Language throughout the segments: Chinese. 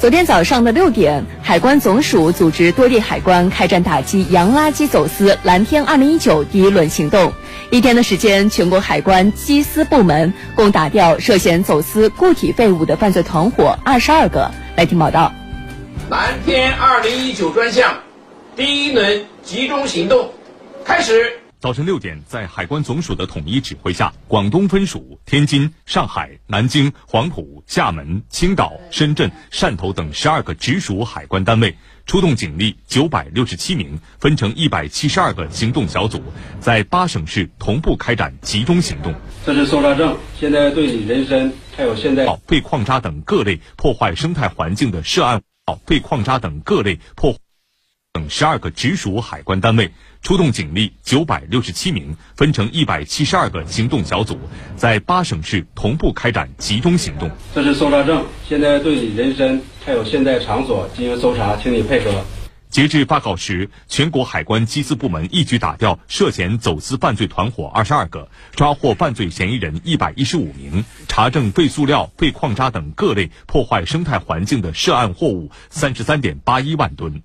昨天早上的六点，海关总署组织多地海关开展打击洋垃圾走私“蓝天 2019” 第一轮行动。一天的时间，全国海关缉私部门共打掉涉嫌走私固体废物的犯罪团伙二十二个。来听报道。蓝天2019专项第一轮集中行动开始。早晨六点，在海关总署的统一指挥下，广东分署、天津、上海、南京、黄埔、厦门、青岛、深圳、汕头等十二个直属海关单位出动警力九百六十七名，分成一百七十二个行动小组，在八省市同步开展集中行动。这是搜查证，现在对你人身还有现在废矿渣等各类破坏生态环境的涉案，废矿渣等各类破。等十二个直属海关单位出动警力九百六十七名，分成一百七十二个行动小组，在八省市同步开展集中行动。这是搜查证，现在对你人身还有现在场所进行搜查，请你配合。截至发稿时，全国海关缉私部门一举打掉涉嫌走私犯罪团伙二十二个，抓获犯罪嫌疑人一百一十五名，查证废塑料、废矿渣等各类破坏生态环境的涉案货物三十三点八一万吨。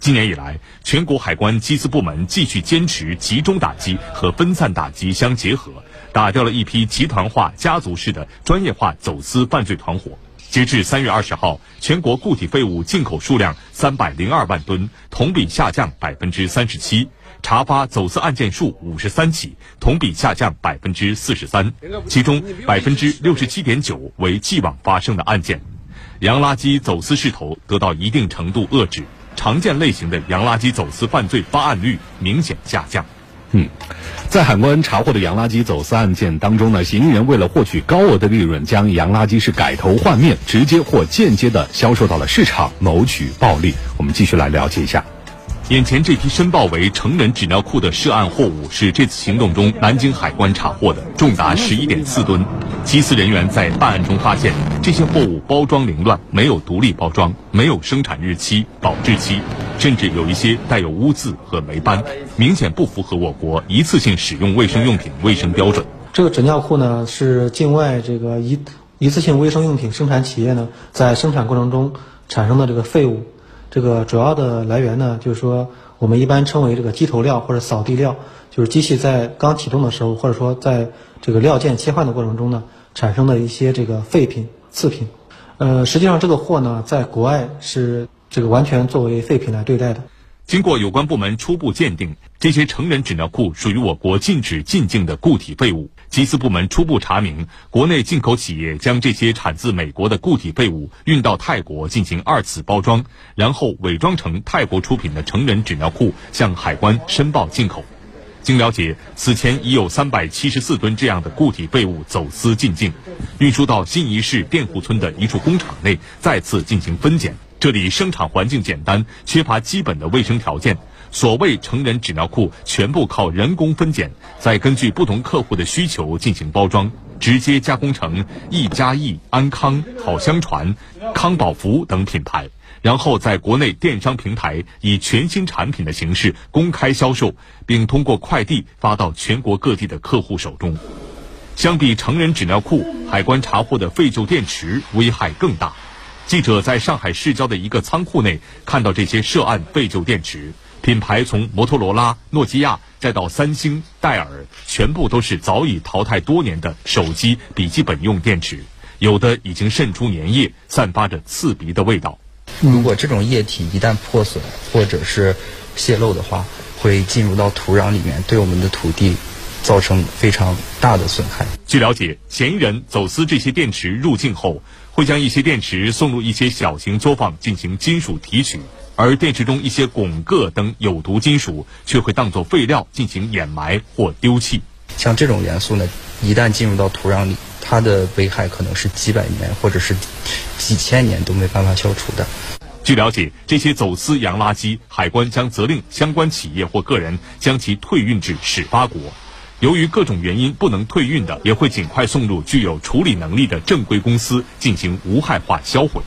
今年以来，全国海关缉私部门继续坚持集中打击和分散打击相结合，打掉了一批集团化、家族式的专业化走私犯罪团伙。截至三月二十号，全国固体废物进口数量三百零二万吨，同比下降百分之三十七；查发走私案件数五十三起，同比下降百分之四十三。其中百分之六十七点九为既往发生的案件，洋垃圾走私势头得到一定程度遏制。常见类型的洋垃圾走私犯罪发案率明显下降。嗯，在海关查获的洋垃圾走私案件当中呢，嫌疑人为了获取高额的利润，将洋垃圾是改头换面，直接或间接的销售到了市场，谋取暴利。我们继续来了解一下。眼前这批申报为成人纸尿裤的涉案货物，是这次行动中南京海关查获的，重达十一点四吨。缉私人员在办案中发现，这些货物包装凌乱，没有独立包装，没有生产日期、保质期，甚至有一些带有污渍和霉斑，明显不符合我国一次性使用卫生用品卫生标准。这个纸尿裤呢，是境外这个一一次性卫生用品生产企业呢，在生产过程中产生的这个废物。这个主要的来源呢，就是说我们一般称为这个机头料或者扫地料，就是机器在刚启动的时候，或者说在这个料件切换的过程中呢，产生的一些这个废品、次品。呃，实际上这个货呢，在国外是这个完全作为废品来对待的。经过有关部门初步鉴定，这些成人纸尿裤属于我国禁止进境的固体废物。缉私部门初步查明，国内进口企业将这些产自美国的固体废物运到泰国进行二次包装，然后伪装成泰国出品的成人纸尿裤向海关申报进口。经了解，此前已有三百七十四吨这样的固体废物走私进境，运输到新沂市佃户村的一处工厂内，再次进行分拣。这里生产环境简单，缺乏基本的卫生条件。所谓成人纸尿裤，全部靠人工分拣，再根据不同客户的需求进行包装，直接加工成易家易、安康、好相传、康宝福等品牌，然后在国内电商平台以全新产品的形式公开销售，并通过快递发到全国各地的客户手中。相比成人纸尿裤，海关查获的废旧电池危害更大。记者在上海市郊的一个仓库内看到这些涉案废旧电池，品牌从摩托罗拉、诺基亚再到三星、戴尔，全部都是早已淘汰多年的手机、笔记本用电池，有的已经渗出粘液，散发着刺鼻的味道。如果这种液体一旦破损或者是泄漏的话，会进入到土壤里面，对我们的土地造成非常大的损害。据了解，嫌疑人走私这些电池入境后。会将一些电池送入一些小型作坊进行金属提取，而电池中一些汞、铬等有毒金属却会当作废料进行掩埋或丢弃。像这种元素呢，一旦进入到土壤里，它的危害可能是几百年或者是几千年都没办法消除的。据了解，这些走私洋垃圾，海关将责令相关企业或个人将其退运至始发国。由于各种原因不能退运的，也会尽快送入具有处理能力的正规公司进行无害化销毁。